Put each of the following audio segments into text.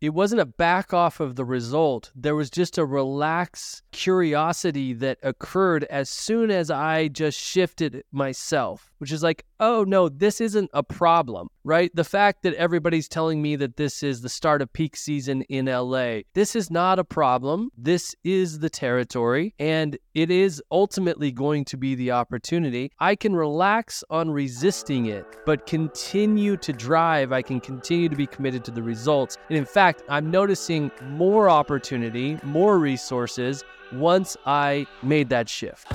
it wasn't a back off of the result. There was just a relaxed curiosity that occurred as soon as I just shifted myself, which is like, oh no, this isn't a problem, right? The fact that everybody's telling me that this is the start of peak season in LA, this is not a problem. This is the territory, and it is ultimately going to be the opportunity. I can relax on resisting it, but continue to drive. I can continue to be committed to the results. And in fact, I'm noticing more opportunity, more resources once I made that shift.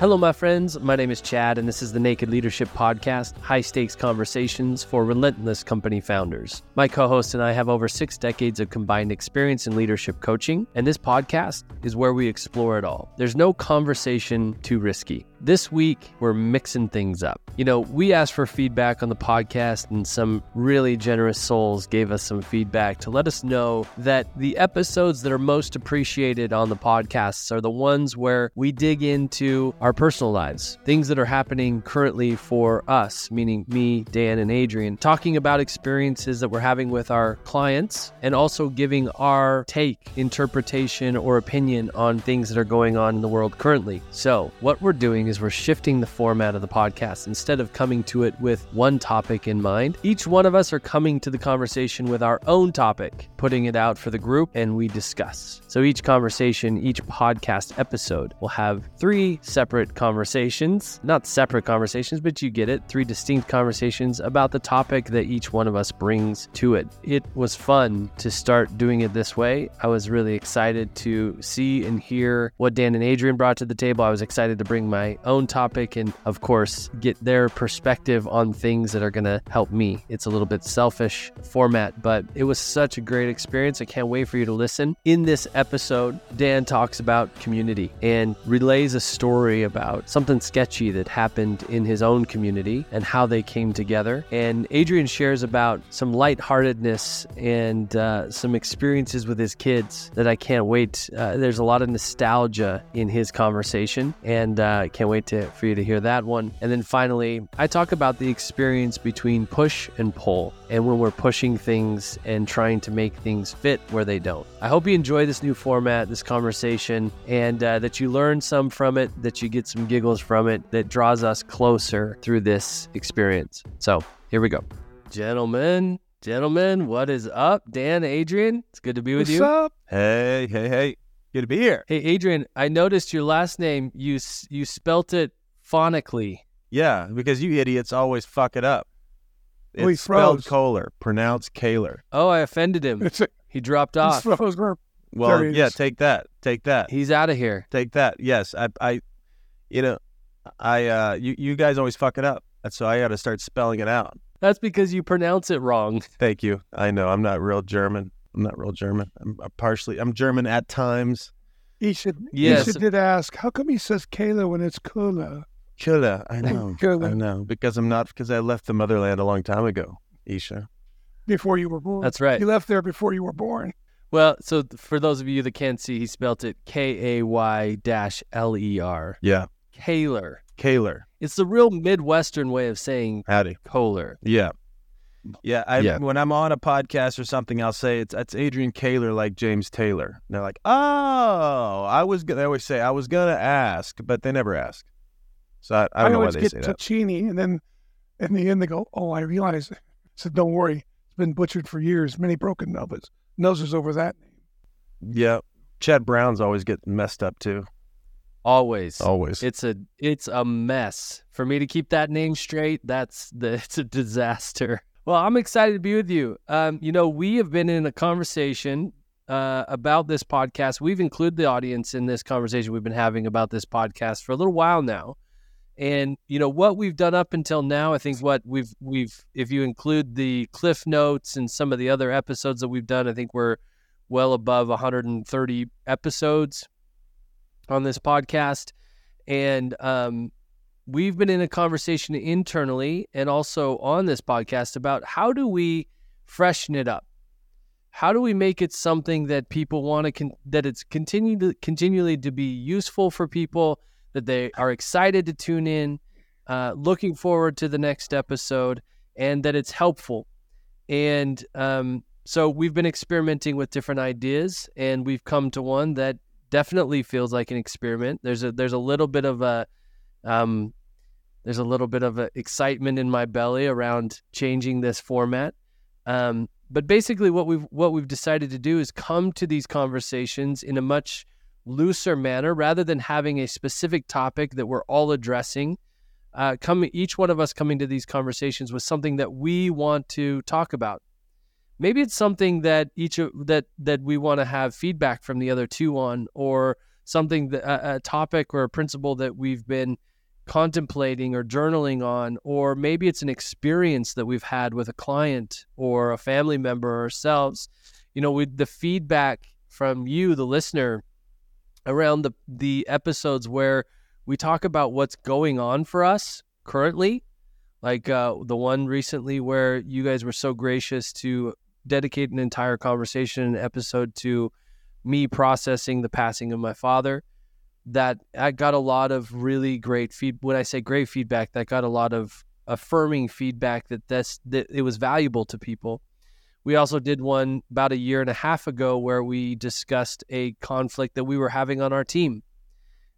Hello, my friends. My name is Chad, and this is the Naked Leadership Podcast high stakes conversations for relentless company founders. My co host and I have over six decades of combined experience in leadership coaching, and this podcast is where we explore it all. There's no conversation too risky. This week, we're mixing things up. You know, we asked for feedback on the podcast, and some really generous souls gave us some feedback to let us know that the episodes that are most appreciated on the podcasts are the ones where we dig into our personal lives, things that are happening currently for us, meaning me, Dan, and Adrian, talking about experiences that we're having with our clients, and also giving our take, interpretation, or opinion on things that are going on in the world currently. So, what we're doing is we're shifting the format of the podcast. Instead of coming to it with one topic in mind, each one of us are coming to the conversation with our own topic, putting it out for the group, and we discuss. So each conversation, each podcast episode will have three separate conversations, not separate conversations, but you get it, three distinct conversations about the topic that each one of us brings to it. It was fun to start doing it this way. I was really excited to see and hear what Dan and Adrian brought to the table. I was excited to bring my own topic and, of course, get their perspective on things that are going to help me. It's a little bit selfish format, but it was such a great experience. I can't wait for you to listen. In this episode, Dan talks about community and relays a story about something sketchy that happened in his own community and how they came together. And Adrian shares about some lightheartedness and uh, some experiences with his kids that I can't wait. Uh, there's a lot of nostalgia in his conversation, and uh, can't wait to, for you to hear that one. And then finally, I talk about the experience between push and pull, and when we're pushing things and trying to make things fit where they don't. I hope you enjoy this new format, this conversation, and uh, that you learn some from it, that you get some giggles from it, that draws us closer through this experience. So here we go. Gentlemen, gentlemen, what is up? Dan, Adrian, it's good to be with What's you. up? Hey, hey, hey. Good to be here. Hey, Adrian, I noticed your last name. You you spelt it phonically. Yeah, because you idiots always fuck it up. It's We spelled. Kohler, pronounced Kaler. Oh, I offended him. It's a, He dropped off. froze. Well, yeah, is. take that. Take that. He's out of here. Take that. Yes, I, I, you know, I, uh, you, you guys always fuck it up. That's so I got to start spelling it out. That's because you pronounce it wrong. Thank you. I know I'm not real German. I'm not real German. I'm, I'm partially. I'm German at times. Isha, Yes. Isha did ask, how come he says Kayla when it's Kula? Kula. I know. Kula. I know because I'm not because I left the motherland a long time ago. Isha. before you were born. That's right. You left there before you were born. Well, so for those of you that can't see, he spelt it K A Y dash L E R. Yeah. Kaler. Kaler. It's the real Midwestern way of saying Howdy. Kohler. Yeah. Yeah, I, Yeah. when I'm on a podcast or something, I'll say it's it's Adrian Kaler like James Taylor. And they're like, oh, I was. Gonna, they always say I was gonna ask, but they never ask. So I, I don't know why always they get say that. And then in the end they go, oh, I realize. I said, don't worry. It's been butchered for years. Many broken noses. Noses over that name. Yeah, Chad Brown's always getting messed up too. Always. Always. It's a it's a mess. For me to keep that name straight, that's the it's a disaster. Well, I'm excited to be with you. Um, you know, we have been in a conversation uh, about this podcast. We've included the audience in this conversation we've been having about this podcast for a little while now. And you know what we've done up until now, I think what we've we've if you include the cliff notes and some of the other episodes that we've done, I think we're well above 130 episodes on this podcast. And um, we've been in a conversation internally and also on this podcast about how do we freshen it up? How do we make it something that people want to con- that it's continue to continually to be useful for people that they are excited to tune in uh, looking forward to the next episode and that it's helpful. And um, so we've been experimenting with different ideas, and we've come to one that definitely feels like an experiment. There's a there's a little bit of a um, there's a little bit of excitement in my belly around changing this format. Um, but basically, what we've what we've decided to do is come to these conversations in a much looser manner, rather than having a specific topic that we're all addressing. Uh, coming, each one of us coming to these conversations with something that we want to talk about. Maybe it's something that each of, that that we want to have feedback from the other two on, or something that a topic or a principle that we've been contemplating or journaling on, or maybe it's an experience that we've had with a client or a family member ourselves. You know, with the feedback from you, the listener, around the the episodes where we talk about what's going on for us currently, like uh, the one recently where you guys were so gracious to dedicate an entire conversation, an episode to me processing the passing of my father that I got a lot of really great feed. When I say great feedback, that got a lot of affirming feedback that this that it was valuable to people. We also did one about a year and a half ago where we discussed a conflict that we were having on our team.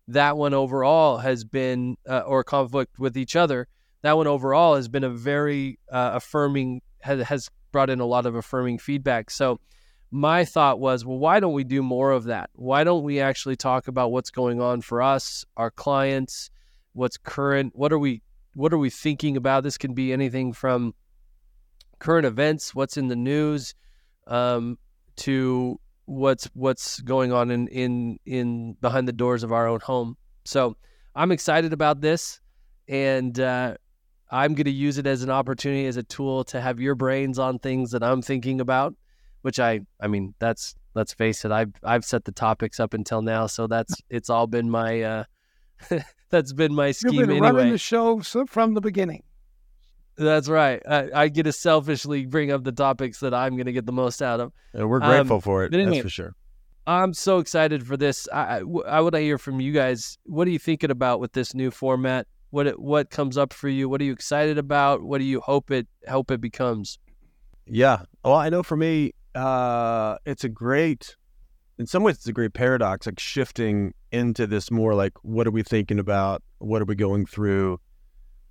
That one overall has been, uh, or conflict with each other. That one overall has been a very uh, affirming, has, has brought in a lot of affirming feedback. So my thought was, well, why don't we do more of that? Why don't we actually talk about what's going on for us, our clients, what's current, what are we what are we thinking about? This can be anything from current events, what's in the news, um, to what's what's going on in in in behind the doors of our own home. So I'm excited about this, and uh, I'm going to use it as an opportunity, as a tool to have your brains on things that I'm thinking about which I I mean that's let's face it I've I've set the topics up until now so that's it's all been my uh that's been my scheme You've been anyway. running the show from the beginning. That's right. I, I, get to selfishly bring up the topics that I'm going to get the most out of. And we're grateful um, for it. Anyway, that's for sure. I'm so excited for this. I, I, I want to hear from you guys. What are you thinking about with this new format? What it, what comes up for you? What are you excited about? What do you hope it hope it becomes? Yeah. Well, I know for me, uh, it's a great, in some ways, it's a great paradox, like shifting into this more like, what are we thinking about? What are we going through?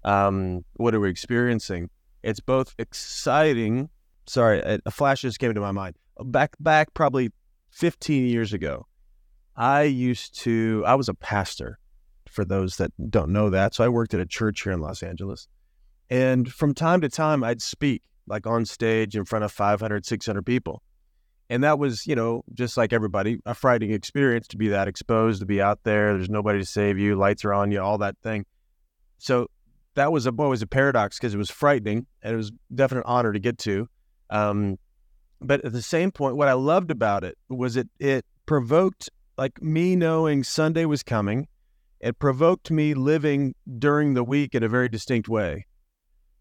Um, what are we experiencing? It's both exciting. Sorry, a, flash just came to my mind. Back, back probably 15 years ago, I used to, I was a pastor for those that don't know that. So I worked at a church here in Los Angeles. And from time to time, I'd speak like on stage in front of 500, 600 people. And that was, you know, just like everybody, a frightening experience to be that exposed, to be out there. There's nobody to save you, lights are on you, all that thing. So that was a, always a paradox because it was frightening and it was definite honor to get to. Um, but at the same point, what I loved about it was it it provoked like me knowing Sunday was coming. It provoked me living during the week in a very distinct way.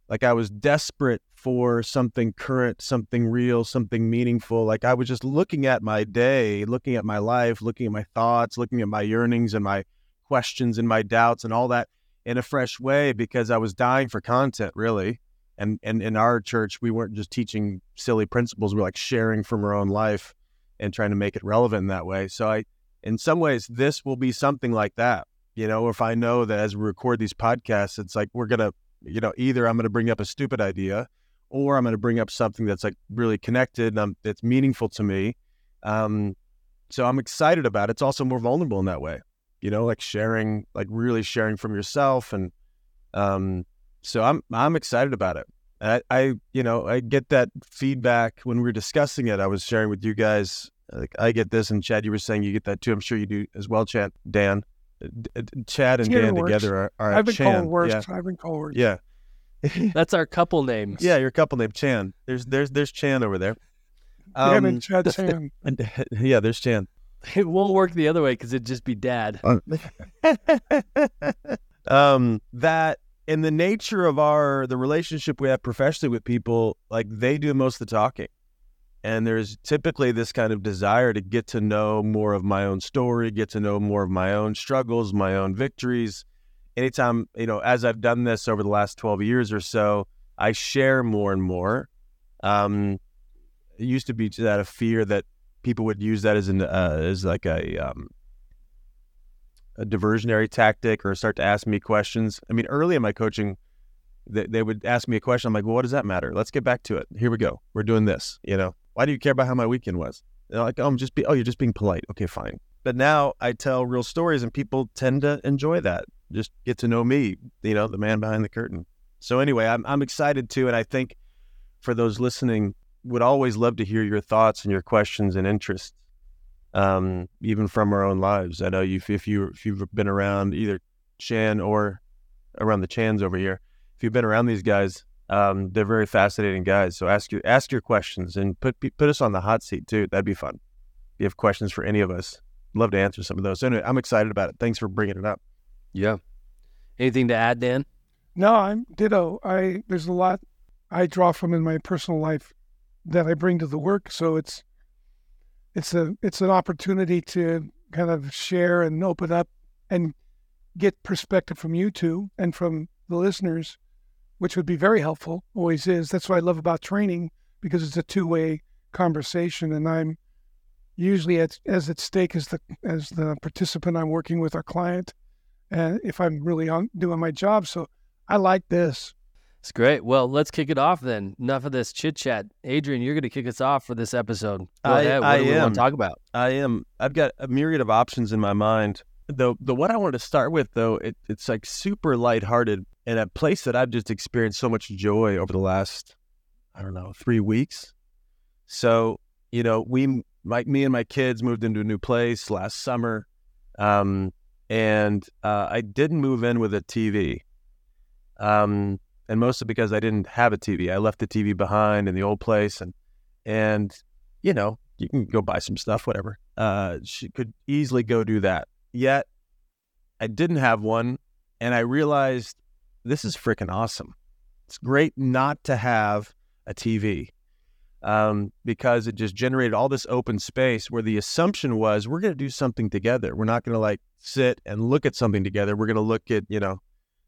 Like I was desperate for something current, something real, something meaningful. Like I was just looking at my day, looking at my life, looking at my thoughts, looking at my yearnings and my questions and my doubts and all that in a fresh way because I was dying for content, really. And and in our church, we weren't just teaching silly principles; we are like sharing from our own life and trying to make it relevant in that way. So I, in some ways, this will be something like that. You know, if I know that as we record these podcasts, it's like we're gonna you know, either I'm to bring up a stupid idea or I'm going to bring up something that's like really connected and I'm, that's meaningful to me. Um, so I'm excited about it. It's also more vulnerable in that way, you know, like sharing, like really sharing from yourself. And, um, so I'm, I'm excited about it. I, I, you know, I get that feedback when we were discussing it. I was sharing with you guys, like I get this and Chad, you were saying you get that too. I'm sure you do as well, Chad, Dan. Chad and Dan works. together are, are I've been Chan. called worse. Yeah. I've been called worse. Yeah. That's our couple names. Yeah, your couple name Chan. There's there's there's Chan over there. Um, yeah, Chad Chan. yeah, there's Chan. It won't work the other way because it'd just be dad. Um, that in the nature of our the relationship we have professionally with people, like they do most of the talking. And there's typically this kind of desire to get to know more of my own story, get to know more of my own struggles, my own victories. Anytime you know, as I've done this over the last twelve years or so, I share more and more. Um, it used to be that a fear that people would use that as an uh, as like a um, a diversionary tactic or start to ask me questions. I mean, early in my coaching, they, they would ask me a question. I'm like, well, what does that matter? Let's get back to it. Here we go. We're doing this. You know, why do you care about how my weekend was? They're like, oh, I'm just be, oh, you're just being polite. Okay, fine. But now I tell real stories, and people tend to enjoy that. Just get to know me, you know, the man behind the curtain. So anyway, I'm I'm excited too, and I think for those listening, would always love to hear your thoughts and your questions and interests, um, even from our own lives. I know you if you if you've been around either Chan or around the Chans over here, if you've been around these guys, um, they're very fascinating guys. So ask your ask your questions and put put us on the hot seat too. That'd be fun. If you have questions for any of us, love to answer some of those. So anyway, I'm excited about it. Thanks for bringing it up. Yeah. Anything to add, Dan? No, I'm ditto. I there's a lot I draw from in my personal life that I bring to the work. So it's it's a it's an opportunity to kind of share and open up and get perspective from you two and from the listeners, which would be very helpful. Always is. That's what I love about training because it's a two way conversation, and I'm usually at, as at stake as the as the participant I'm working with our client, and if I'm really on doing my job. So I like this. It's great. Well, let's kick it off then. Enough of this chit chat. Adrian, you're going to kick us off for this episode. Go I, ahead. What I do we am. want to talk about? I am. I've got a myriad of options in my mind. The the what I wanted to start with though, it, it's like super lighthearted and a place that I've just experienced so much joy over the last, I don't know, three weeks. So you know, we like me and my kids moved into a new place last summer, um, and uh, I didn't move in with a TV. Um, and mostly because I didn't have a TV. I left the TV behind in the old place, and and you know you can go buy some stuff, whatever. Uh, she could easily go do that. Yet I didn't have one, and I realized this is freaking awesome. It's great not to have a TV um, because it just generated all this open space where the assumption was we're going to do something together. We're not going to like sit and look at something together. We're going to look at you know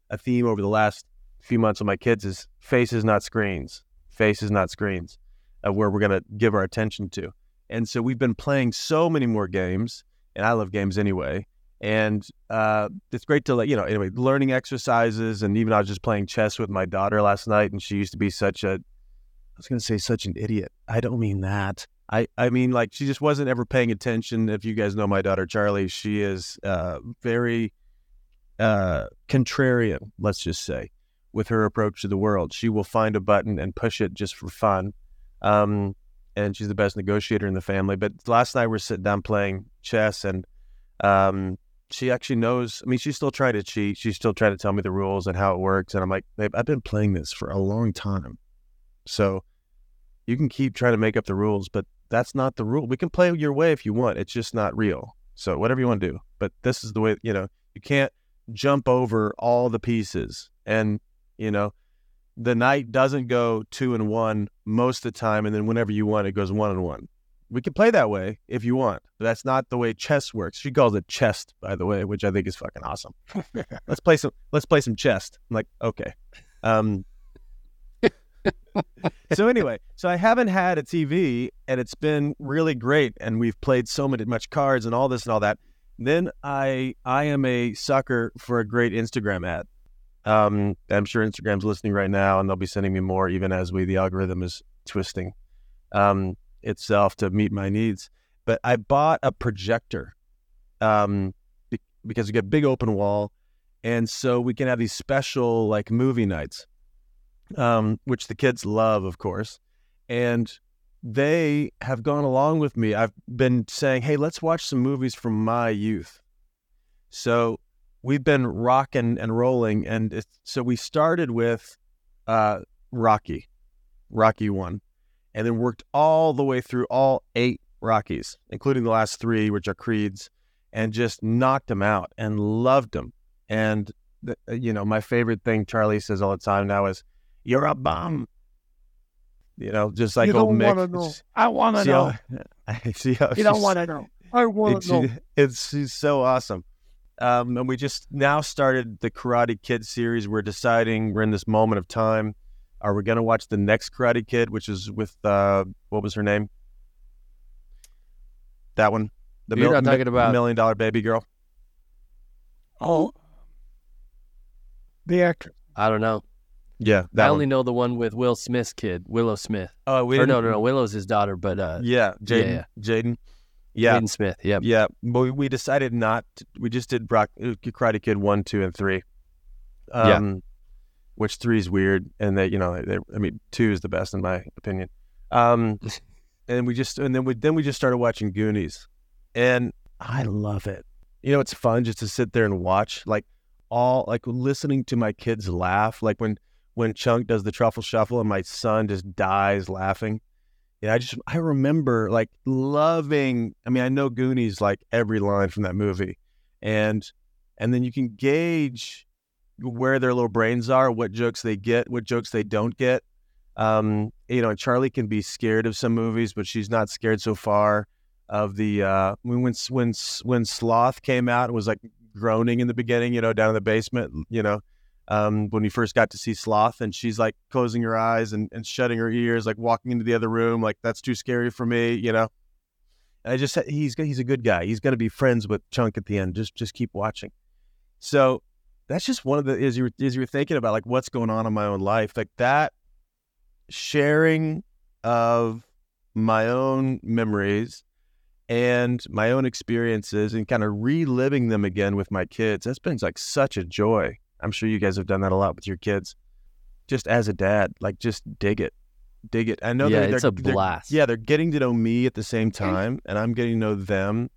a theme over the last few months of my kids is faces, not screens. Faces, not screens, of where we're going to give our attention to. And so we've been playing so many more games, and I love games anyway. And uh, it's great to, like, you know, anyway, learning exercises. And even I was just playing chess with my daughter last night, and she used to be such a, was going to say such an idiot. I don't mean that. I, I mean, like, she just wasn't ever paying attention. If you guys know my daughter, Charlie, she is uh, very uh, contrarian, let's just say with her approach to the world. She will find a button and push it just for fun. Um, and she's the best negotiator in the family. But last night we're sitting down playing chess, and um, she actually knows. I mean, she's still trying to cheat. She's still trying to tell me the rules and how it works. And I'm like, babe, I've been playing this for a long time. So you can keep trying to make up the rules, but that's not the rule. We can play your way if you want. It's just not real. So whatever you want to do. But this is the way, you know, you can't jump over all the pieces. And you know, the knight doesn't go two and one most of the time, and then whenever you want, it goes one and one. We can play that way if you want, but that's not the way chess works. She calls it chest, by the way, which I think is fucking awesome. let's play some. Let's play some chest. I'm like, okay. Um, so anyway, so I haven't had a TV, and it's been really great, and we've played so many much cards and all this and all that. Then I I am a sucker for a great Instagram ad. Um, I'm sure Instagram's listening right now, and they'll be sending me more even as we the algorithm is twisting um, itself to meet my needs. But I bought a projector um, be- because we get big open wall, and so we can have these special like movie nights, um, which the kids love, of course, and they have gone along with me. I've been saying, "Hey, let's watch some movies from my youth." So we've been rocking and rolling, and so we started with uh, Rocky, Rocky one, and then worked all the way through all eight Rockies, including the last three, which are Creeds, and just knocked them out and loved them. And the, uh, you know, my favorite thing Charlie says all the time now is, "You're a bum." You know, just like you old don't Mick. want to know. I want to know. how- I see how You don't want to know. I want to know. it's she's so awesome. Um, and we just now started the Karate Kid series. We're deciding we're in this moment of time. Are we going to watch the next Karate Kid, which is with uh, what was her name? That one. The You're not talking about- Million Dollar Baby Girl. Oh, the actor. I don't know. Yeah, that I one. only know the one with Will Smith's kid, Willow Smith. Oh, we or no, no, no. Willow's his daughter, but uh, Yeah, Jaden. yeah. Jaden. Yeah, Jaden Smith. Yep. yeah. But we, we decided not. To, we just did Brock, uh, Karate Kid one, two, and three. Yeah. Um, Which three is weird, and they, you know, they, I mean, two is the best in my opinion. Um, and we just, and then we, then we just started watching Goonies, and I love it. You know, it's fun just to sit there and watch, like all, like listening to my kids laugh, like when when Chunk does the truffle shuffle, and my son just dies laughing. Yeah, I just I remember like loving. I mean, I know Goonies like every line from that movie, and and then you can gauge where their little brains are, what jokes they get, what jokes they don't get. Um, you know, Charlie can be scared of some movies, but she's not scared so far of the uh, when when when Sloth came out and was like groaning in the beginning, you know, down in the basement, you know, um, when we first got to see Sloth, and she's like closing her eyes and, and shutting her ears, like walking into the other room, like that's too scary for me, you know. And I just said he's he's a good guy. He's going to be friends with Chunk at the end. Just just keep watching. So that's just one of the as you as you were thinking about like what's going on in my own life, like that sharing of my own memories and my own experiences and kind of reliving them again with my kids. That's been like such a joy. I'm sure you guys have done that a lot with your kids. Just as a dad, like just dig it, dig it. I know yeah, they're, it's they're, a they're- blast. yeah, they're getting to know me at the same time, and I'm getting to know them.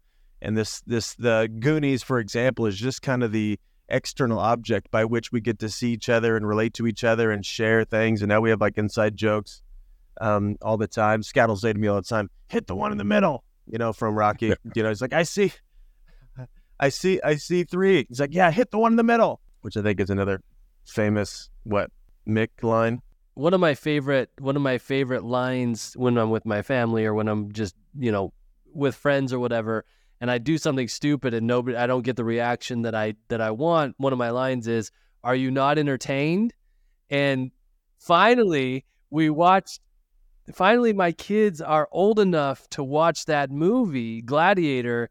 And this, this, the Goonies, for example, is just kind of the external object by which we get to see each other and relate to each other and share things. And now we have like inside jokes um, all the time. Scott will say to me all the time, "Hit the one in the middle," you know, from Rocky. you know, he's like, "I see, I see, I see three. He's like, "Yeah, hit the one in the middle," which I think is another famous what Mick line. one of my favorite one of my favorite lines when I'm with my family or when I'm just you know with friends or whatever and I do something stupid and nobody I don't get the reaction that I that I want one of my lines is are you not entertained and finally we watched finally my kids are old enough to watch that movie Gladiator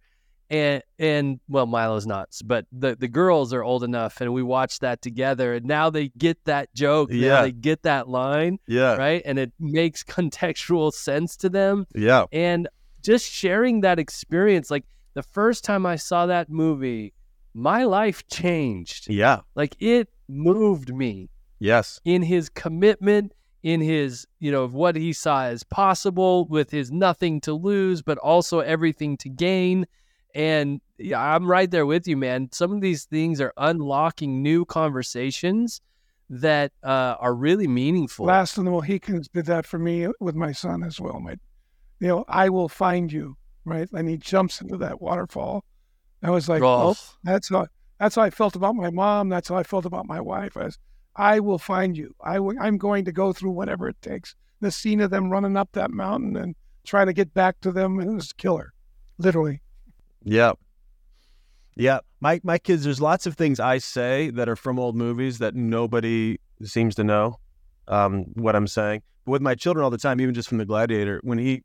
and and well Milo's not but the the girls are old enough and we watched that together and now they get that joke Yeah. they get that line Yeah, right? And it makes contextual sense to them. Yeah, and just sharing that experience like the first time I saw that movie my life changed. Yeah, like it moved me. Yes, in his commitment in his you know of what he saw as possible with his nothing to lose but also everything to gain and yeah, I'm right there with you man some of these things are unlocking new conversations that uh, are really meaningful Last of the Mohicans did that for me with my son as well. My, you know, I will find you, right? And he jumps into that waterfall. I was like, Oh. that's how that's how I felt about my mom. That's how I felt about my wife. I, was, I will find you. I w- I'm going to go through whatever it takes. The scene of them running up that mountain and trying to get back to them it was killer, literally. Yeah, yeah. My my kids, there's lots of things I say that are from old movies that nobody seems to know um, what I'm saying. But with my children all the time, even just from the Gladiator, when he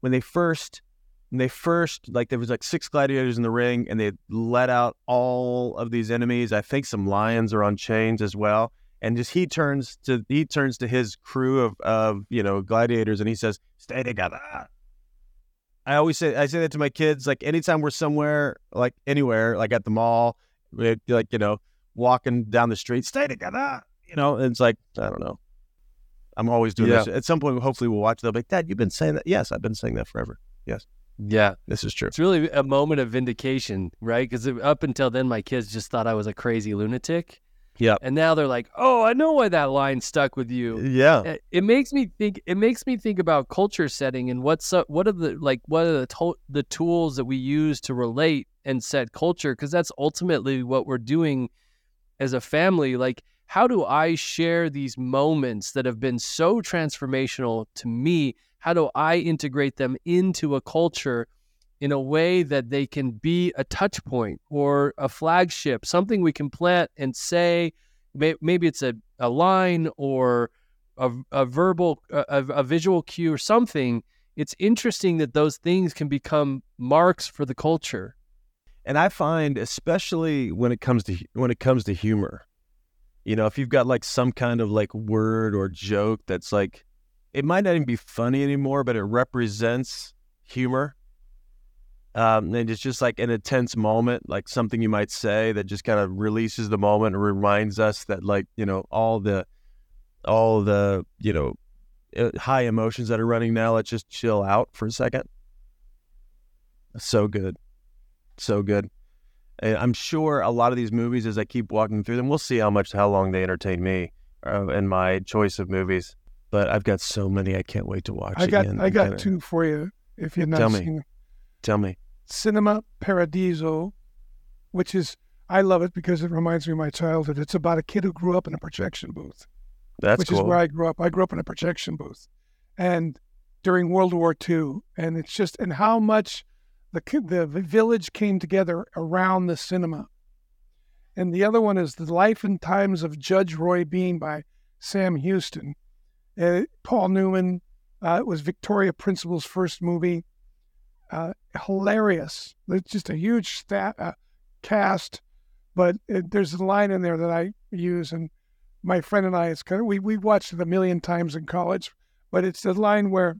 when they first when they first like there was like six gladiators in the ring and they let out all of these enemies i think some lions are on chains as well and just he turns to he turns to his crew of of you know gladiators and he says stay together i always say i say that to my kids like anytime we're somewhere like anywhere like at the mall like you know walking down the street stay together you know and it's like i don't know. I'm always doing Yeah. this at some point hopefully we'll watch they'll be like dad you've been saying that. Yes i've been saying that forever. Yes. yeah. This is true. It's really a moment of vindication right? Because up until then my kids just thought I was a crazy lunatic Yeah. and now they're like oh I know why that line stuck with you. Yeah. It, it makes me think it makes me think about culture setting and what's up, what are the like what are the to- the tools that we use to relate and set culture because that's ultimately what we're doing as a family. Like how do I share these moments that have been so transformational to me? How do I integrate them into a culture in a way that they can be a touch point or a flagship, something we can plant and say. Maybe it's a, a line or a, a verbal, a, a visual cue or something. It's interesting that those things can become marks for the culture. And I find, especially when it comes to when it comes to humor, you know, if you've got like some kind of like word or joke that's like, it might not even be funny anymore, but it represents humor um, and it's just like an intense moment, like something you might say that just kind of releases the moment and reminds us that, like, you know, all the, all the, you know, uh, high emotions that are running now, let's just chill out for a second. So good. So good. And I'm sure a lot of these movies, as I keep walking through them, we'll see how much, how long they entertain me uh, and my choice of movies. But I've got so many I can't wait to watch. I got, again. I got two for you if you're not Tell me. Them. Tell me. Cinema Paradiso, which is I love it because it reminds me of my childhood. It's about a kid who grew up in a projection booth. That's which cool. is where I grew up. I grew up in a projection booth, and during World War II, and it's just and how much the the village came together around the cinema. And the other one is the Life and Times of Judge Roy Bean by Sam Houston. Uh, Paul Newman. Uh, it was Victoria Principal's first movie uh, hilarious. It's just a huge stat, uh, cast, but it, there's a line in there that I use, and my friend and I, it's kind of, we we watched it a million times in college, but it's the line where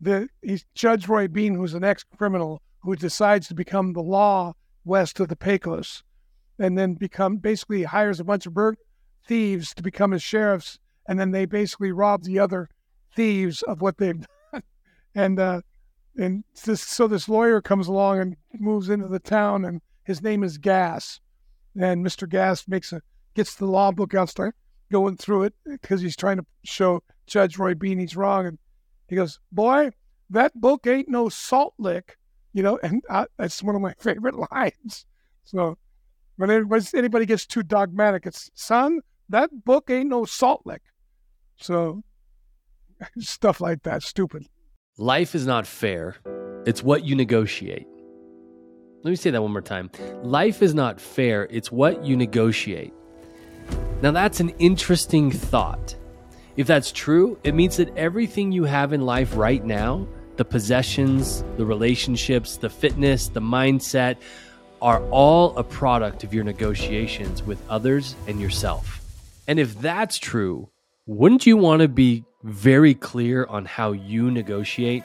the he's Judge Roy Bean, who's an ex-criminal who decides to become the law west of the Pecos, and then become basically hires a bunch of burg- thieves to become his sheriffs, and then they basically rob the other thieves of what they've done, and uh, and this, so this lawyer comes along and moves into the town, and his name is Gass. And Mr. Gass makes a gets the law book out, start going through it because he's trying to show Judge Roy Bean he's wrong. And he goes, "Boy, that book ain't no salt lick," you know. And I, that's one of my favorite lines. So when anybody gets too dogmatic, it's son, that book ain't no salt lick. So stuff like that, stupid. Life is not fair, it's what you negotiate. Let me say that one more time. Life is not fair, it's what you negotiate. Now, that's an interesting thought. If that's true, it means that everything you have in life right now the possessions, the relationships, the fitness, the mindset are all a product of your negotiations with others and yourself. And if that's true, wouldn't you want to be very clear on how you negotiate,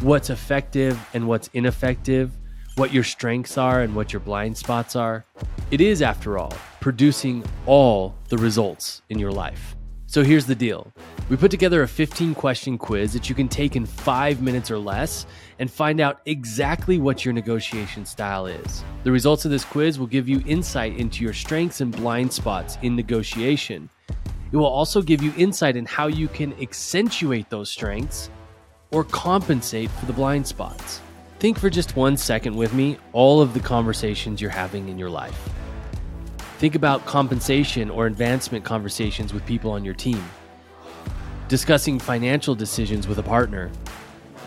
what's effective and what's ineffective, what your strengths are and what your blind spots are. It is, after all, producing all the results in your life. So here's the deal we put together a 15 question quiz that you can take in five minutes or less and find out exactly what your negotiation style is. The results of this quiz will give you insight into your strengths and blind spots in negotiation it will also give you insight in how you can accentuate those strengths or compensate for the blind spots. Think for just one second with me all of the conversations you're having in your life. Think about compensation or advancement conversations with people on your team, discussing financial decisions with a partner,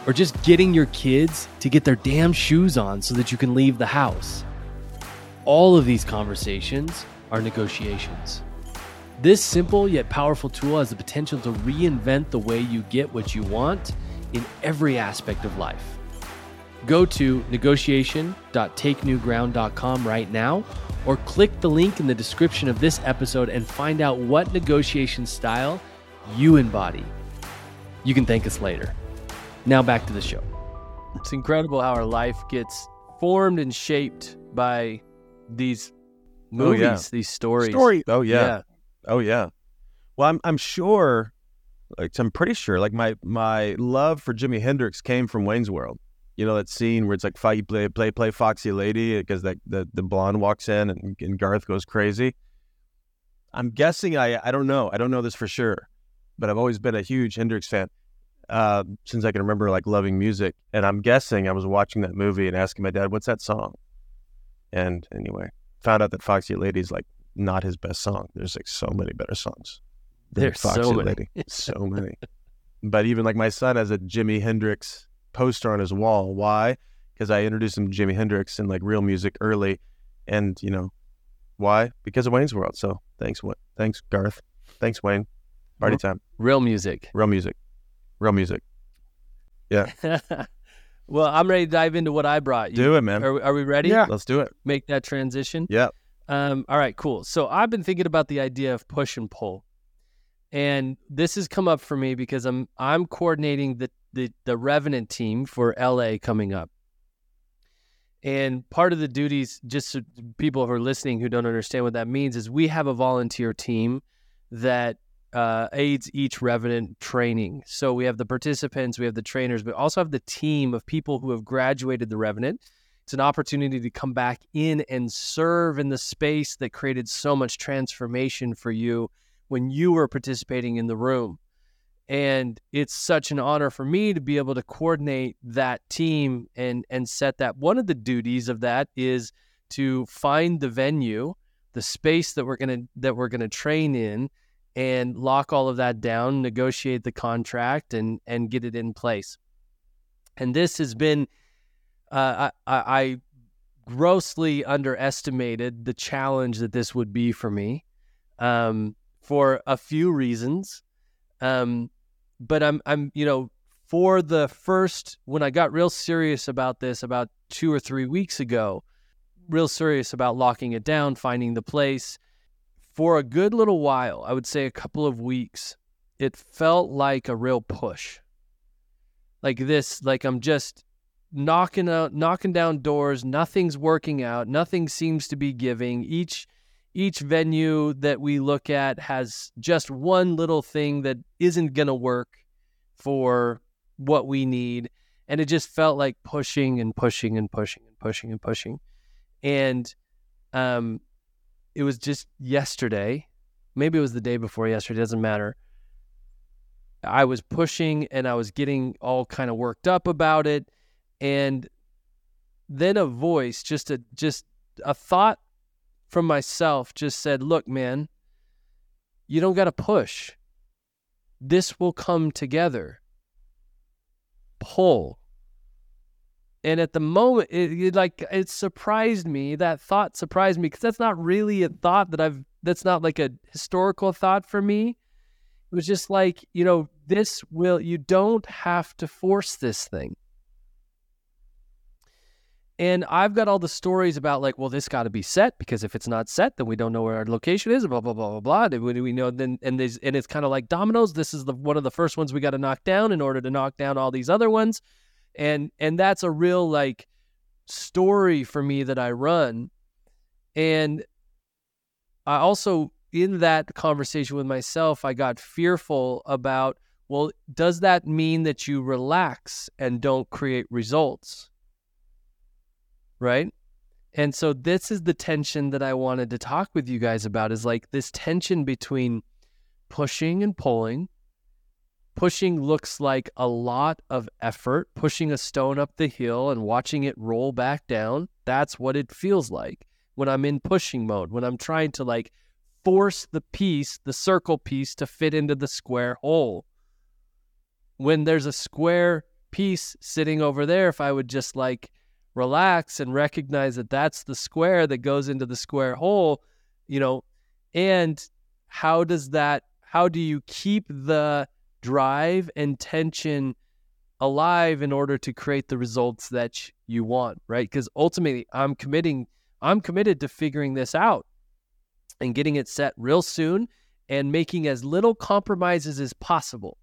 or just getting your kids to get their damn shoes on so that you can leave the house. All of these conversations are negotiations. This simple yet powerful tool has the potential to reinvent the way you get what you want in every aspect of life. Go to negotiation.takenewground.com right now or click the link in the description of this episode and find out what negotiation style you embody. You can thank us later. Now back to the show. It's incredible how our life gets formed and shaped by these movies, oh, yeah. these stories. Story. Oh yeah. yeah. Oh yeah. Well, I'm I'm sure, like I'm pretty sure, like my my love for Jimi Hendrix came from Wayne's World. You know that scene where it's like play play play Foxy Lady because that the the blonde walks in and, and Garth goes crazy. I'm guessing I I don't know I don't know this for sure, but I've always been a huge Hendrix fan uh, since I can remember like loving music. And I'm guessing I was watching that movie and asking my dad, "What's that song?" And anyway, found out that Foxy Lady's like not his best song. There's like so many better songs. There's Foxy so many. Lady. so many. But even like my son has a Jimi Hendrix poster on his wall. Why? Because I introduced him to Jimi Hendrix and like real music early, and you know, why? Because of Wayne's World. So thanks, what thanks Garth, thanks Wayne. Party time. Real music. Real music. Real music. Yeah. well, I'm ready to dive into what I brought you. Do it, man. Are, are we ready? Yeah. Let's do it. Make that transition. Yeah. Um, all right, cool. So I've been thinking about the idea of push and pull. And this has come up for me because I'm I'm coordinating the the, the Revenant team for LA coming up. And part of the duties, just so people who are listening who don't understand what that means, is we have a volunteer team that uh, aids each Revenant training. So we have the participants, we have the trainers, but also have the team of people who have graduated the Revenant. It's an opportunity to come back in and serve in the space that created so much transformation for you when you were participating in the room. And it's such an honor for me to be able to coordinate that team and and set that. One of the duties of that is to find the venue, the space that we're gonna that we're gonna train in, and lock all of that down, negotiate the contract, and and get it in place. And this has been, uh, I, I grossly underestimated the challenge that this would be for me, um, for a few reasons. Um, but I'm I'm you know for the first when I got real serious about this about two or three weeks ago, real serious about locking it down, finding the place for a good little while, I would say a couple of weeks, it felt like a real push. Like this, like I'm just knocking out knocking down doors, nothing's working out, nothing seems to be giving. Each each venue that we look at has just one little thing that isn't going to work for what we need and it just felt like pushing and pushing and pushing and pushing and pushing and um it was just yesterday. Maybe it was the day before yesterday, doesn't matter. I was pushing and I was getting all kind of worked up about it and then a voice just a just a thought from myself just said, "Look, man, you don't got to push. This will come together. Pull and at the moment it, it, like it surprised me that thought surprised me because that's not really a thought that i've that's not like a historical thought for me it was just like you know this will you don't have to force this thing and i've got all the stories about like well this got to be set because if it's not set then we don't know where our location is blah blah blah blah blah. We, we know? Then and there's and it's kind of like dominoes. This is the one of the first ones we got to knock down in order to knock down all these other ones. And and that's a real like story for me that I run. And I also in that conversation with myself I got fearful about well does that mean that you relax and don't create results right and so this is the tension that I wanted to talk with you guys about is like this tension between pushing and pulling Pushing looks like a lot of effort, pushing a stone up the hill and watching it roll back down. That's what it feels like when I'm in pushing mode, when I'm trying to like force the piece, the circle piece, to fit into the square hole. When there's a square piece sitting over there, if I would just like relax and recognize that that's the square that goes into the square hole, you know, and how does that, how do you keep the drive and tension alive in order to create the results that you want, right? Because ultimately, I'm committing, I'm committed to figuring this out and getting it set real soon and making as little compromises as possible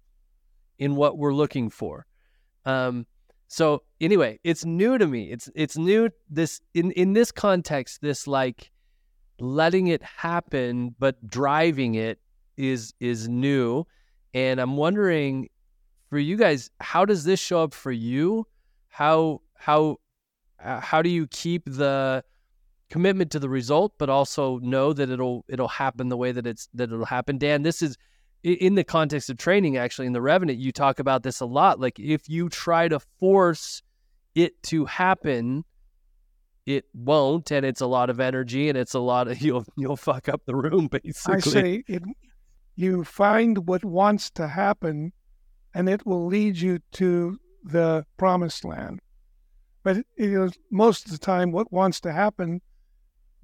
in what we're looking for. Um, so anyway, it's new to me. It's it's new this in in this context. This like letting it happen but driving it is is new and I'm wondering for you guys, how does this show up for you? How how uh, how do you keep the commitment to the result, but also know that it'll it'll happen the way that it's that it'll happen? Dan, this is in the context of training. Actually, in the Revenant, you talk about this a lot. Like if you try to force it to happen, it won't, and it's a lot of energy, and it's a lot of you'll you'll fuck up the room basically. I say it you find what wants to happen and it will lead you to the promised land. But know, most of the time, what wants to happen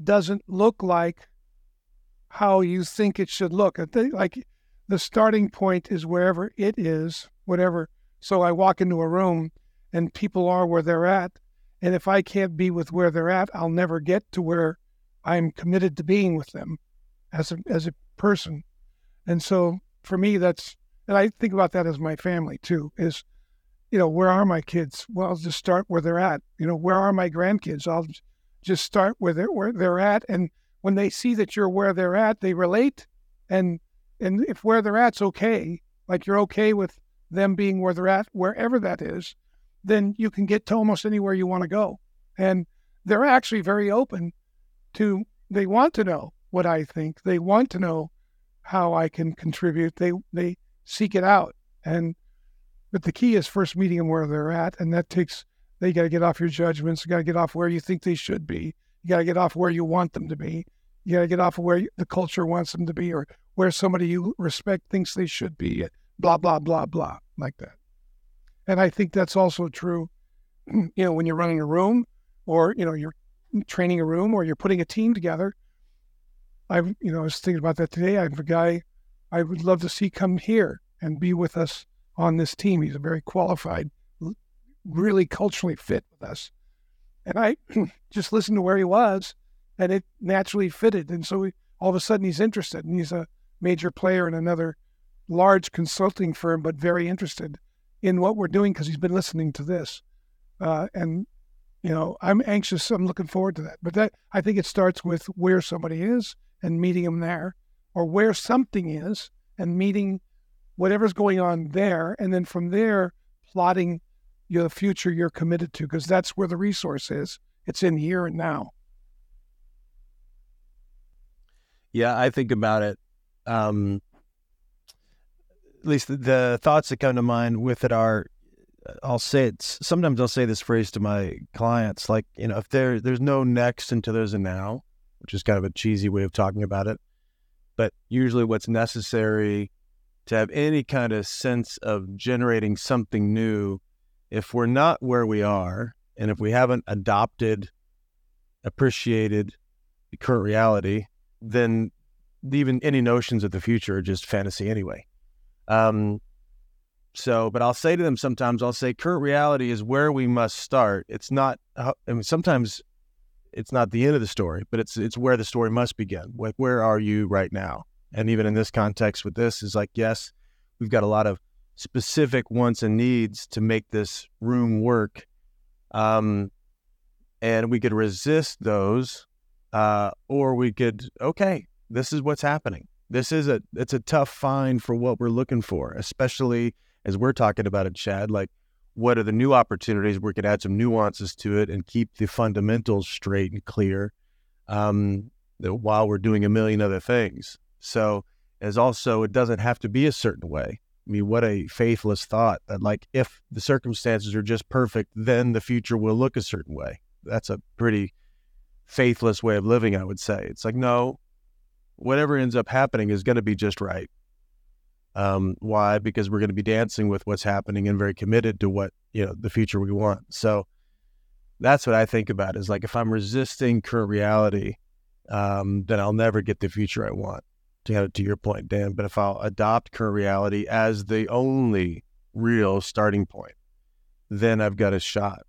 doesn't look like how you think it should look. Like the starting point is wherever it is, whatever. So I walk into a room and people are where they're at. And if I can't be with where they're at, I'll never get to where I'm committed to being with them as a, as a person. And so for me, that's, and I think about that as my family too, is, you know, where are my kids? Well, I'll just start where they're at. You know, where are my grandkids? I'll just start where they're, where they're at. And when they see that you're where they're at, they relate. And, and if where they're at's okay, like you're okay with them being where they're at, wherever that is, then you can get to almost anywhere you want to go. And they're actually very open to, they want to know what I think. They want to know how I can contribute. They, they seek it out. And, but the key is first meeting them where they're at. And that takes, they got to get off your judgments. You got to get off where you think they should be. You got to get off where you want them to be. You got to get off of where the culture wants them to be or where somebody you respect thinks they should be. Blah, blah, blah, blah, like that. And I think that's also true, you know, when you're running a room or, you know, you're training a room or you're putting a team together. I, you know, I was thinking about that today. I have a guy I would love to see come here and be with us on this team. He's a very qualified, really culturally fit with us. And I just listened to where he was and it naturally fitted. And so we, all of a sudden he's interested and he's a major player in another large consulting firm, but very interested in what we're doing because he's been listening to this. Uh, and, you know, I'm anxious. I'm looking forward to that. But that I think it starts with where somebody is and meeting them there, or where something is and meeting whatever's going on there. And then from there, plotting your future you're committed to, because that's where the resource is. It's in here and now. Yeah, I think about it. Um, at least the, the, thoughts that come to mind with it are I'll say it sometimes I'll say this phrase to my clients like you know if there there's no next until there's a now which is kind of a cheesy way of talking about it but usually what's necessary to have any kind of sense of generating something new if we're not where we are and if we haven't adopted appreciated the current reality then even any notions of the future are just fantasy anyway um, so, but I'll say to them sometimes, I'll say, current reality is where we must start. It's not, I mean, sometimes it's not the end of the story, but it's it's where the story must begin. Like, where are you right now? And even in this context with this, is like, yes, we've got a lot of specific wants and needs to make this room work. Um, and we could resist those, uh, or we could, okay, this is what's happening this is a it's a tough find for what we're looking for, especially as we're talking about it, Chad. Like, what are the new opportunities? We could add some nuances to it and keep the fundamentals straight and clear, um, while we're doing a million other things. So, as also, it doesn't have to be a certain way. I mean, what a faithless thought that, like, if the circumstances are just perfect, then the future will look a certain way. That's a pretty faithless way of living, I would say. It's like, no, whatever ends up happening is going to be just right. Um, why? Because we're going to be dancing with what's happening and very committed to what you know the future we want. So that's what I think about. Is like if I'm resisting current reality, um, then I'll never get the future I want. To to your point, Dan. But if I'll adopt current reality as the only real starting point, then I've got a shot.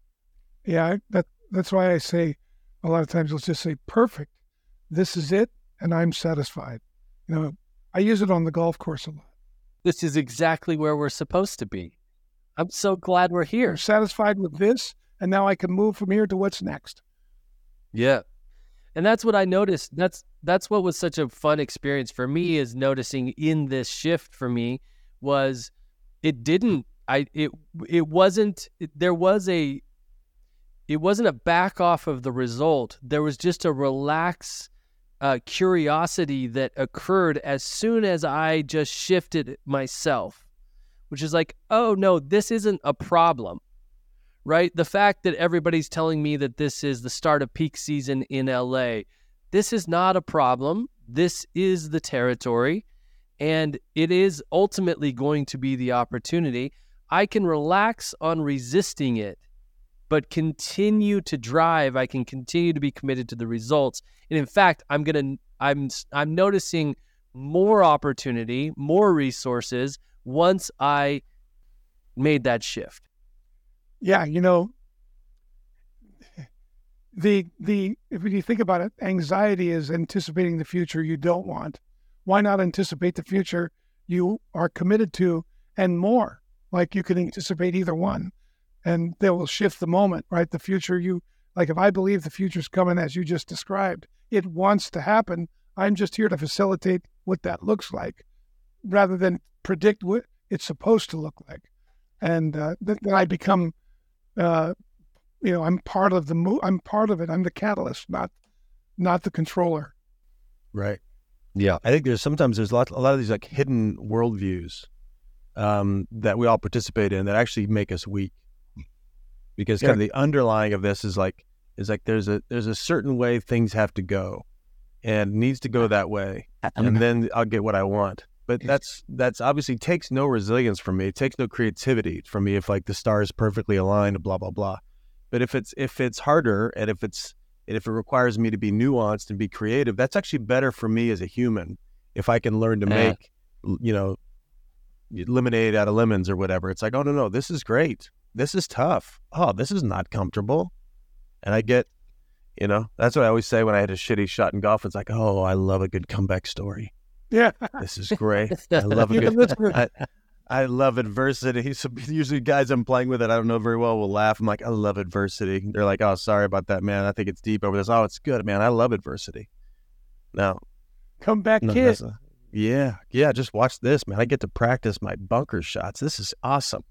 Yeah, that that's why I say a lot of times let's just say perfect. This is it and I'm satisfied. You know, I use it on the golf course a lot. This is exactly where we're supposed to be. I'm so glad we're here. I'm satisfied with this, and now I can move from here to what's next. Yeah. And that's what I noticed. That's that's what was such a fun experience for me is noticing in this shift for me was it didn't I it it wasn't it, there was a it wasn't a back off of the result. There was just a relax uh, curiosity that occurred as soon as I just shifted myself, which is like, oh no, this isn't a problem, right? The fact that everybody's telling me that this is the start of peak season in LA, this is not a problem. This is the territory, and it is ultimately going to be the opportunity. I can relax on resisting it, but continue to drive. I can continue to be committed to the results. And in fact, I'm gonna I'm I'm noticing more opportunity, more resources once I made that shift. Yeah, you know, the the if you think about it, anxiety is anticipating the future you don't want. Why not anticipate the future you are committed to and more? Like you can anticipate either one, and they will shift the moment, right? The future you like. If I believe the future's coming as you just described, it wants to happen. I'm just here to facilitate what that looks like, rather than predict what it's supposed to look like. And uh, then I become uh, you know, I'm part of the mo- I'm part of it. I'm the catalyst, not not the controller. Right. Yeah. I think there's sometimes there's a lot a lot of these like hidden worldviews um, that we all participate in that actually make us weak. Because kind of the underlying of this is like is like there's a there's a certain way things have to go and needs to go that way. And then I'll get what I want. But that's that's obviously takes no resilience from me. It takes no creativity from me if like the stars perfectly aligned, blah blah blah. But if it's if it's harder and if it's and if it requires me to be nuanced and be creative, that's actually better for me as a human. If I can learn to Yeah. make, you know, lemonade out of lemons or whatever, it's like, oh no no, this is great. This is tough. Oh, this is not comfortable. And I get, you know, that's what I always say when I had a shitty shot in golf. It's like, oh, I love a good comeback story. Yeah, This is great. I love a good. I, I love adversity. So usually, guys I'm playing with that I don't know very well will laugh. I'm like, I love adversity. They're like, oh, sorry about that, man. I think it's deep over this. Oh, it's good, man. I love adversity. Now, come back, no, kid. a- yeah, yeah. Just watch this, man. I get to practice my bunker shots. This is awesome.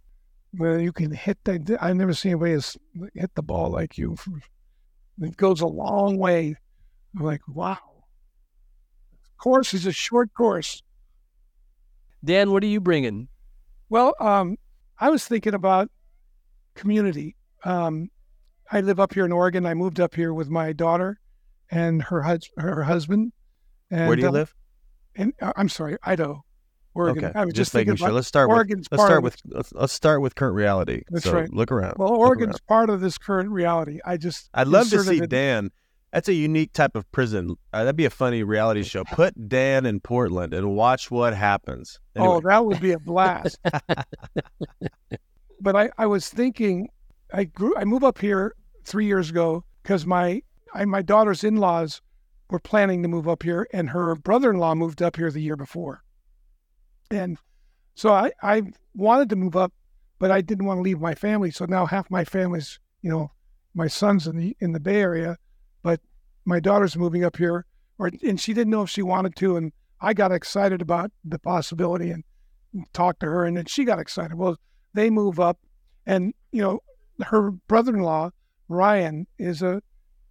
Where you can hit that. I've never seen anybody hit the ball like you. It goes a long way. I'm like, wow. Course is a short course. Dan, what are you bringing? Well, um, I was thinking about community. Um, I live up here in Oregon. I moved up here with my daughter and her hus- her husband. And, Where do you um, live? And uh, I'm sorry, Idaho, Oregon. Okay, I was just just, making thinking sure. Let's start with let's start with let's, let's start with current reality. That's so right. Look around. Well, Oregon's around. part of this current reality. I just I'd love to see Dan. That's a unique type of prison. Uh, that'd be a funny reality show. Put Dan in Portland and watch what happens. Oh, that would be a blast. but I, I was thinking, I grew, I moved up here three years ago because my, I, my daughter's in-laws were planning to move up here, and her brother-in-law moved up here the year before, and so I, I wanted to move up, but I didn't want to leave my family. So now half my family's, you know, my son's in the in the Bay Area, but my daughter's moving up here, or and she didn't know if she wanted to, and I got excited about the possibility and talked to her, and then she got excited. Well, they move up, and you know, her brother-in-law Ryan is a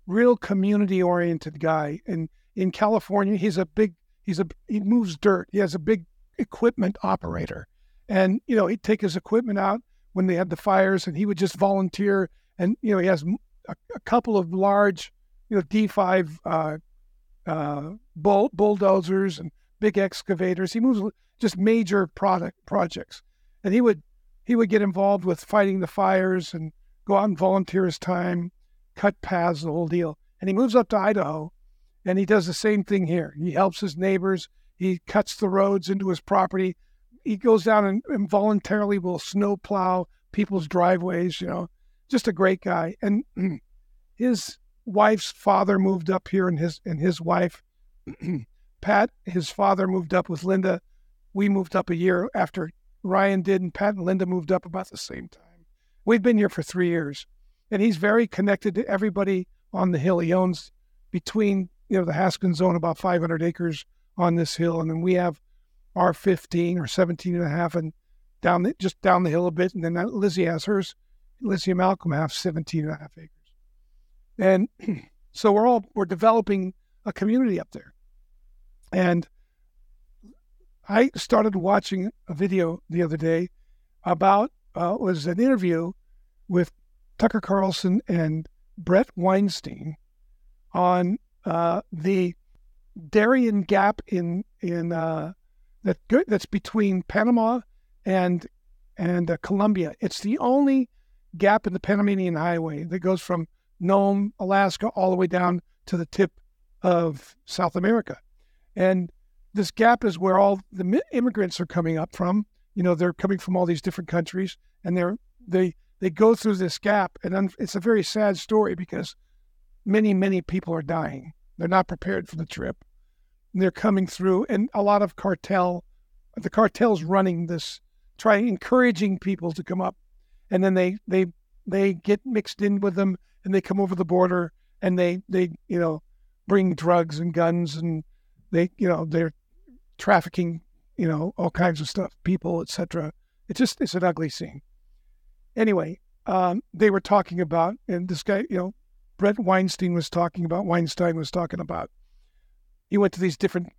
real community-oriented guy, and in California, he's a big, he's a he moves dirt. He has a big equipment operator, and you know, he'd take his equipment out when they had the fires, and he would just volunteer. And you know, he has a, a couple of large, you know, D5 uh, uh, bull, bulldozers and big excavators. He moves just major product projects, and he would he would get involved with fighting the fires and go out and volunteer his time, cut paths, the whole deal. And he moves up to Idaho, and he does the same thing here. He helps his neighbors. He cuts the roads into his property. He goes down and, voluntarily will snow plow people's driveways. You know, just a great guy. And his wife's father moved up here, and his and his wife, Pat, his father moved up with Linda. We moved up a year after Ryan did, and Pat and Linda moved up about the same time. We've been here for three years, and he's very connected to everybody on the hill. He owns between you know the Haskins zone about 500 acres on this hill, and then we have our 15 or 17 and a half, and down the, just down the hill a bit, and then Lizzie has hers. Lizzie and Malcolm have 17 and a half acres, and so we're all we're developing a community up there, and I started watching a video the other day about uh, was an interview with Tucker Carlson and Bret Weinstein on uh, the Darien Gap in in uh, that that's between Panama and and uh, Colombia. It's the only gap in the Panamanian Highway that goes from Nome, Alaska, all the way down to the tip of South America. And this gap is where all the immigrants are coming up from. You know, they're coming from all these different countries, and they're they they go through this gap, and it's a very sad story because many many people are dying. They're not prepared for the trip. They're coming through, and a lot of cartel, the cartel's running this, trying encouraging people to come up, and then they they they get mixed in with them, and they come over the border, and they they you know bring drugs and guns, and they you know they're trafficking, you know all kinds of stuff, people, etc. It's just it's an ugly scene. Anyway, um, they were talking about, and this guy, you know, Bret Weinstein was talking about, Weinstein was talking about. He went to these different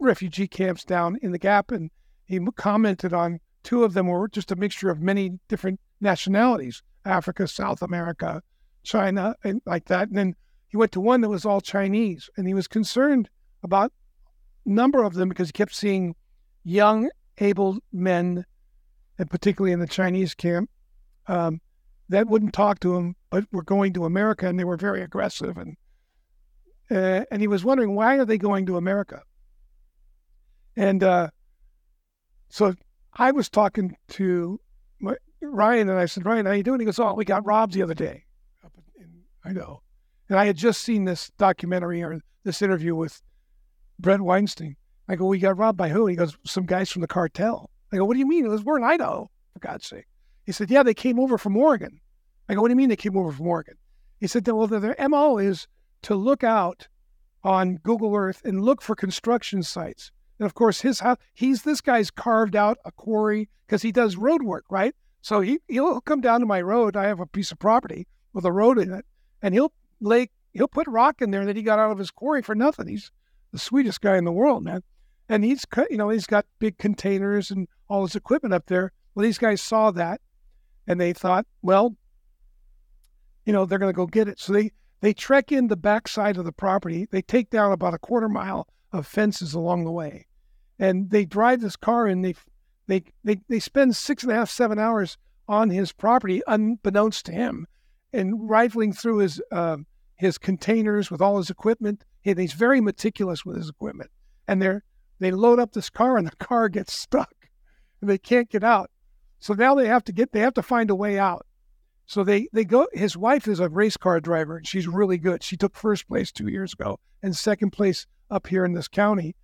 refugee camps down in the Gap, and he commented on two of them were just a mixture of many different nationalities Africa, South America, China, and like that. And then he went to one that was all Chinese, and he was concerned about number of them because he kept seeing young, able men, and particularly in the Chinese camp, um, that wouldn't talk to him, but were going to America, and they were very aggressive. And uh, and he was wondering why are they going to America? And uh, so I was talking to my, Ryan, and I said, Ryan, how you doing? He goes, Oh, we got robbed the other day. I know. And I had just seen this documentary or this interview with Bret Weinstein. I go, We got robbed by who? He goes, Some guys from the cartel. I go, What do you mean? It was We're in Idaho, for God's sake. He said, Yeah, they came over from Oregon. I go, What do you mean they came over from Oregon? He said, Well, their MO is to look out on Google Earth and look for construction sites. And of course, his house, he's this guy's carved out a quarry because he does road work, right? So he, he'll come down to my road. I have a piece of property with a road in it, and he'll lay, he'll put rock in there that he got out of his quarry for nothing. He's the sweetest guy in the world, man. And he's, you know, he's got big containers and all his equipment up there. Well, these guys saw that and they thought, well, you know, they're going to go get it. So they they trek in the backside of the property. They take down about a quarter mile of fences along the way, and they drive this car in. They they they they spend six and a half seven hours on his property, unbeknownst to him, and rifling through his uh, his containers with all his equipment. And he's very meticulous with his equipment, and they're they load up this car, and the car gets stuck, and they can't get out. So now they have to get they have to find a way out. So they they go. His wife is a race car driver, and she's really good. She took first place two years ago and second place up here in this county,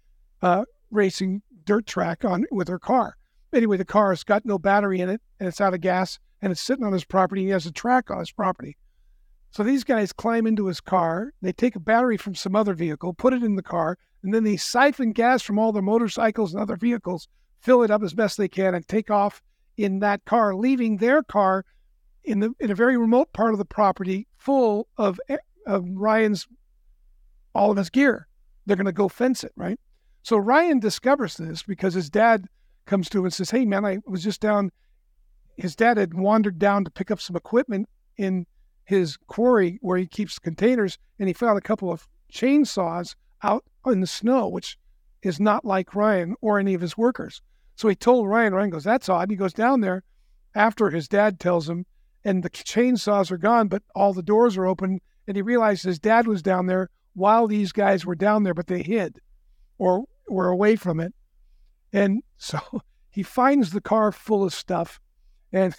uh, racing dirt track on with her car. Anyway, the car has got no battery in it, and it's out of gas, and it's sitting on his property. He has a track on his property. So these guys climb into his car. They take a battery from some other vehicle, put it in the car, and then they siphon gas from all their motorcycles and other vehicles, fill it up as best they can, and take off in that car, leaving their car in the in a very remote part of the property full of eh, of Ryan's all of his gear. They're going to go fence it, right? So Ryan discovers this because his dad comes to him and says, "Hey, man, I was just down." His dad had wandered down to pick up some equipment in his quarry where he keeps containers, and he found a couple of chainsaws out in the snow, which is not like Ryan or any of his workers. So he told Ryan, Ryan goes, That's odd. He goes down there after his dad tells him, and the chainsaws are gone, but all the doors are open. And he realized his dad was down there while these guys were down there, but they hid or were away from it. And so he finds the car full of stuff and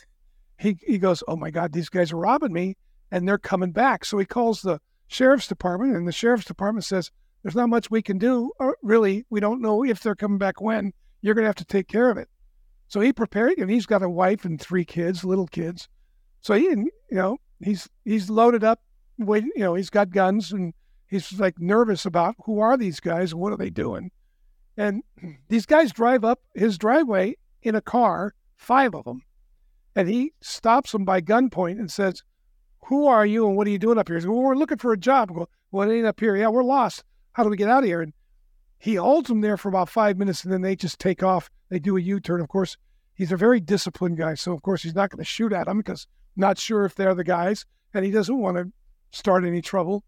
he, he goes, Oh my God, these guys are robbing me and they're coming back. So he calls the sheriff's department, and the sheriff's department says, There's not much we can do. Or really, we don't know if they're coming back when. You're going to have to take care of it. So he prepared, and he's got a wife and three kids, little kids. So he, you know, he's he's loaded up. Wait, you know, he's got guns, and he's like nervous about who are these guys and what are they doing. And these guys drive up his driveway in a car, five of them, and he stops them by gunpoint and says, "Who are you and what are you doing up here?" He "Well, we're looking for a job." I go, "Well, it ain't up here. Yeah, we're lost. How do we get out of here?" And he holds them there for about five minutes and then they just take off. They do a U turn. Of course, he's a very disciplined guy. So, of course, he's not going to shoot at them because not sure if they're the guys and he doesn't want to start any trouble.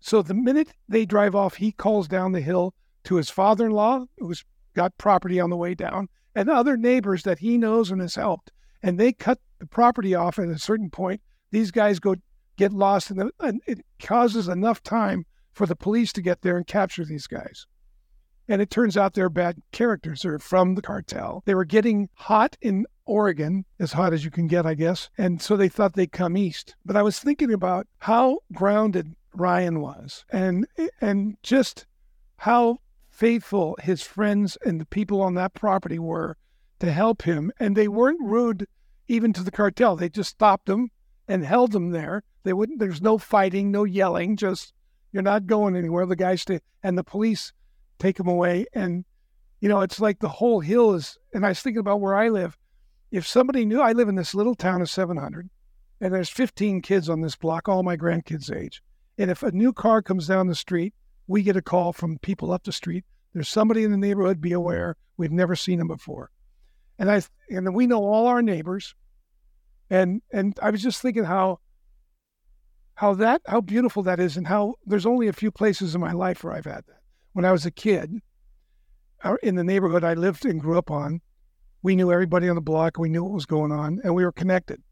So, the minute they drive off, he calls down the hill to his father in law, who's got property on the way down, and other neighbors that he knows and has helped. and they cut the property off at a certain point. These guys go get lost, and, and it causes enough time for the police to get there and capture these guys. And it turns out they're bad characters. They're from the cartel. They were getting hot in Oregon, as hot as you can get, I guess. And so they thought they'd come east. But I was thinking about how grounded Ryan was and and just how faithful his friends and the people on that property were to help him. And they weren't rude even to the cartel. They just stopped him and held him there. They wouldn't there's no fighting, no yelling, just you're not going anywhere. The guys stay and the police take them away. And you know, it's like the whole hill is and I was thinking about where I live. If somebody knew I live in this little town of seven hundred and there's 15 kids on this block, all my grandkids' age. And if a new car comes down the street, we get a call from people up the street. There's somebody in the neighborhood. Be aware. We've never seen them before. And I and we know all our neighbors. And and I was just thinking how how that how beautiful that is, and how there's only a few places in my life where I've had that. When I was a kid, in the neighborhood I lived and grew up on, we knew everybody on the block. We knew what was going on, and we were connected.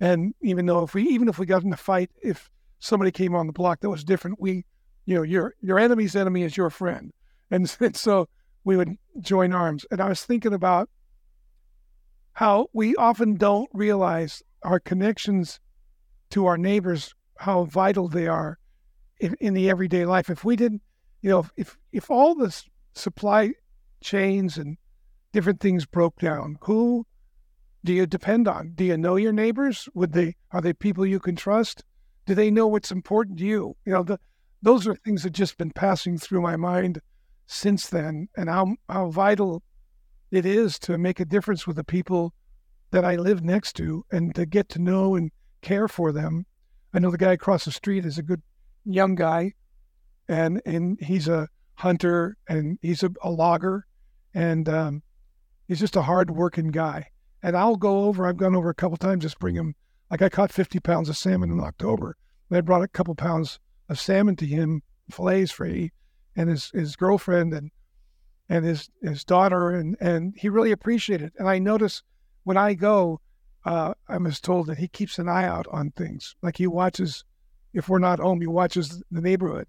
And even though if we even if we got in a fight, if somebody came on the block that was different, we, you know, your your enemy's enemy is your friend, and, and so we would join arms. And I was thinking about how we often don't realize our connections to our neighbors, how vital they are in, in the everyday life. If we didn't, you know, if if all the supply chains and different things broke down, who do you depend on? Do you know your neighbors? Would they are they people you can trust? Do they know what's important to you? You know, the, those are things that just been passing through my mind since then, and how how vital it is to make a difference with the people that I live next to, and to get to know and care for them. I know the guy across the street is a good young guy, and and he's a hunter and he's a, a logger, and um, he's just a hard working guy. And I'll go over. I've gone over a couple times. Just bring him like I caught 50 pounds of salmon in October. And I brought a couple pounds of salmon to him, fillets for he and his, his girlfriend and and his his daughter and and he really appreciated it. And I notice when I go, uh, I was told that he keeps an eye out on things. Like he watches if we're not home, he watches the neighborhood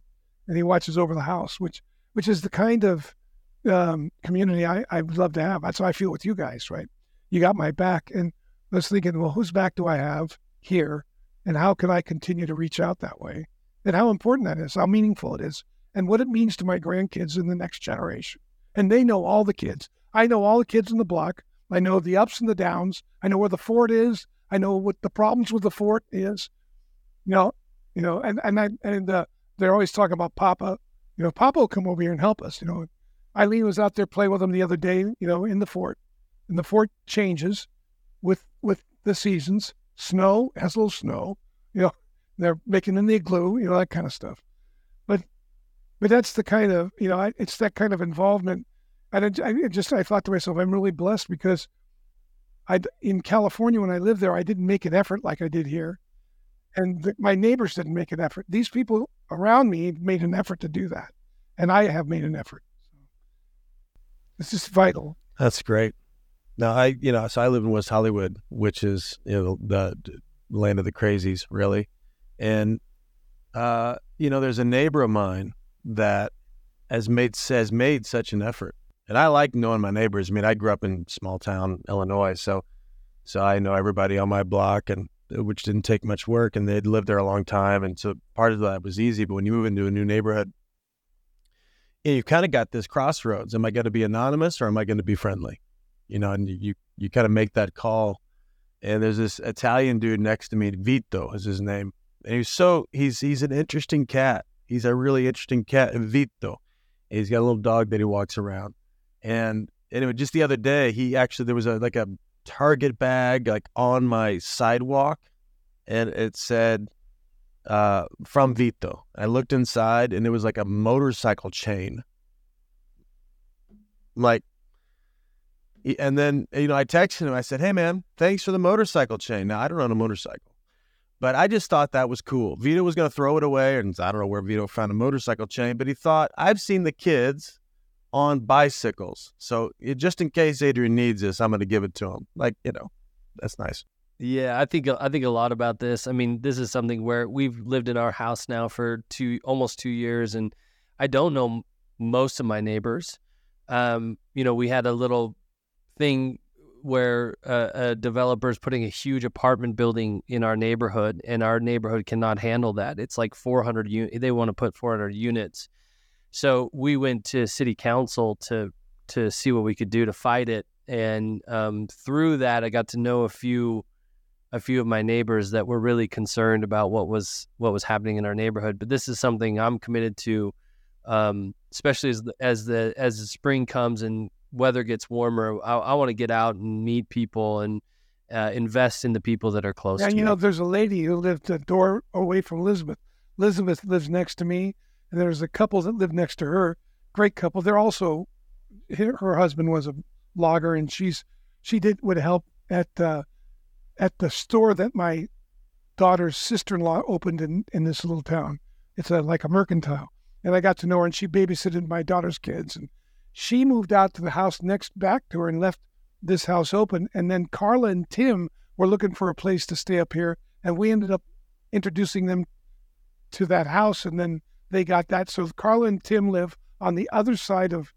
and he watches over the house, which which is the kind of um, community I, I would love to have. That's how I feel with you guys, right? You got my back. And I was thinking, well, whose back do I have here? And how can I continue to reach out that way? And how important that is, how meaningful it is, and what it means to my grandkids in the next generation. And they know all the kids. I know all the kids in the block. I know the ups and the downs. I know where the fort is. I know what the problems with the fort is. You know, you know, and and I, and uh, they're always talking about Papa. You know, Papa will come over here and help us. You know, Eileen was out there playing with them the other day. You know, in the fort, and the fort changes with with the seasons. Snow has a little snow, you know. They're making in the igloo, you know, that kind of stuff. But but that's the kind of you know, it's that kind of involvement. And I, I just I thought to myself, I'm really blessed because I in California when I lived there, I didn't make an effort like I did here, and the, my neighbors didn't make an effort. These people around me made an effort to do that, and I have made an effort. It's just vital. That's great. Now I, you know, so I live in West Hollywood, which is you know the, the land of the crazies, really, and uh, you know, there's a neighbor of mine that has made has made such an effort, and I like knowing my neighbors. I mean, I grew up in small town Illinois, so so I know everybody on my block, and which didn't take much work, and they'd lived there a long time, and so part of that was easy. But when you move into a new neighborhood, you have kind of got this crossroads: Am I going to be anonymous or am I going to be friendly? you know, and you you kind of make that call. And there's this Italian dude next to me, Vito is his name, and he's so he's he's an interesting cat. He's a really interesting cat, Vito. And he's got a little dog that he walks around, and anyway, just the other day, he actually there was a like a Target bag like on my sidewalk, and it said uh, from Vito. I looked inside, and it was like a motorcycle chain. like, and then, you know, I texted him. I said, hey, man, thanks for the motorcycle chain. Now, I don't own a motorcycle, but I just thought that was cool. Vito was going to throw it away. And I don't know where Vito found a motorcycle chain, but he thought, I've seen the kids on bicycles. So just in case Adrian needs this, I'm going to give it to him. Like, you know, that's nice. Yeah, I think I think a lot about this. I mean, this is something where we've lived in our house now for two almost two years, and I don't know most of my neighbors. Um, you know, we had a little thing where uh, a developer is putting a huge apartment building in our neighborhood, and our neighborhood cannot handle that. It's like 400 units. They want to put 400 units, so we went to city council to to see what we could do to fight it, and um, through that, I got to know a few a few of my neighbors that were really concerned about what was what was happening in our neighborhood. But this is something I'm committed to, um, especially as the, as the as the spring comes and weather gets warmer. I, I want to get out and meet people and uh, invest in the people that are close. And to you me. know, there's a lady who lived a door away from Elizabeth. Elizabeth lives next to me, and there's a couple that live next to her. Great couple. They're also her, her husband was a logger, and she's she did would help at uh, at the store that my daughter's sister-in-law opened in in this little town. It's a, like a mercantile, and I got to know her, and she babysitted my daughter's kids, and she moved out to the house next back to her and left this house open. And then Carla and Tim were looking for a place to stay up here, and we ended up introducing them to that house, and then they got that. So Carla and Tim live on the other side of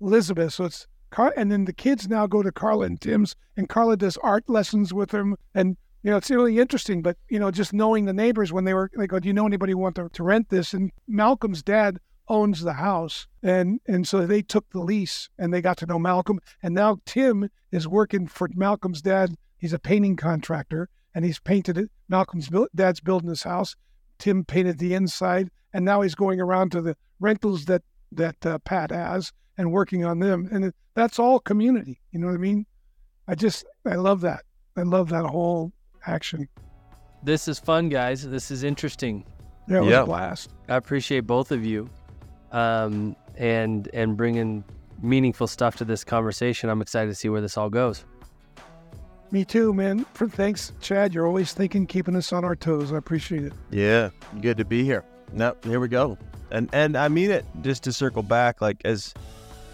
Elizabeth. So it's Car, and then the kids now go to Carla and Tim's, and Carla does art lessons with them, and you know it's really interesting. But you know, just knowing the neighbors when they were, they go, "Do you know anybody who want to, to rent this?" And Malcolm's dad owns the house, and and so they took the lease, and they got to know Malcolm, and now Tim is working for Malcolm's dad. He's a painting contractor, and he's painted it. Malcolm's dad's building this house. Tim painted the inside, and now he's going around to the rentals that that uh, Pat has and working on them. And it, that's all community. You know what I mean? I just I love that. I love that whole action. this is fun, guys. This is interesting. Yeah, it was Yeah. a blast. I appreciate both of you, um, and and bringing meaningful stuff to this conversation. I'm excited to see where this all goes. Me too, man. For thanks, Chad. You're always thinking, keeping us on our toes. I appreciate it. Yeah, good to be here. No, here we go. And and I mean it just to circle back, like as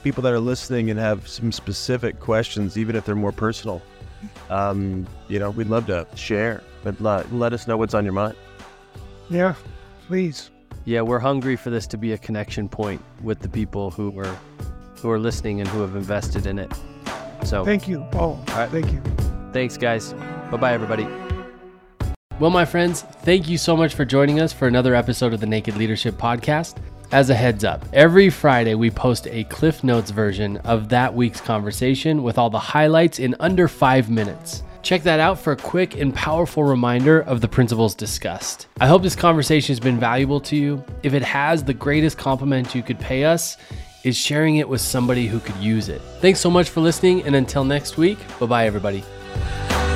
people that are listening and have some specific questions, even if they're more personal, um, you know, we'd love to share. But let, let us know what's on your mind. Yeah, please. Yeah, we're hungry for this to be a connection point with the people who are who are listening and who have invested in it. So Thank you. Oh, right. thank you. Thanks, guys. Bye bye, everybody. Well, my friends, thank you so much for joining us for another episode of the Naked Leadership Podcast. As a heads up, every Friday we post a Cliff Notes version of that week's conversation with all the highlights in under five minutes. Check that out for a quick and powerful reminder of the principles discussed. I hope this conversation has been valuable to you. If it has, the greatest compliment you could pay us is sharing it with somebody who could use it. Thanks so much for listening, and until next week, bye bye, everybody. Bye.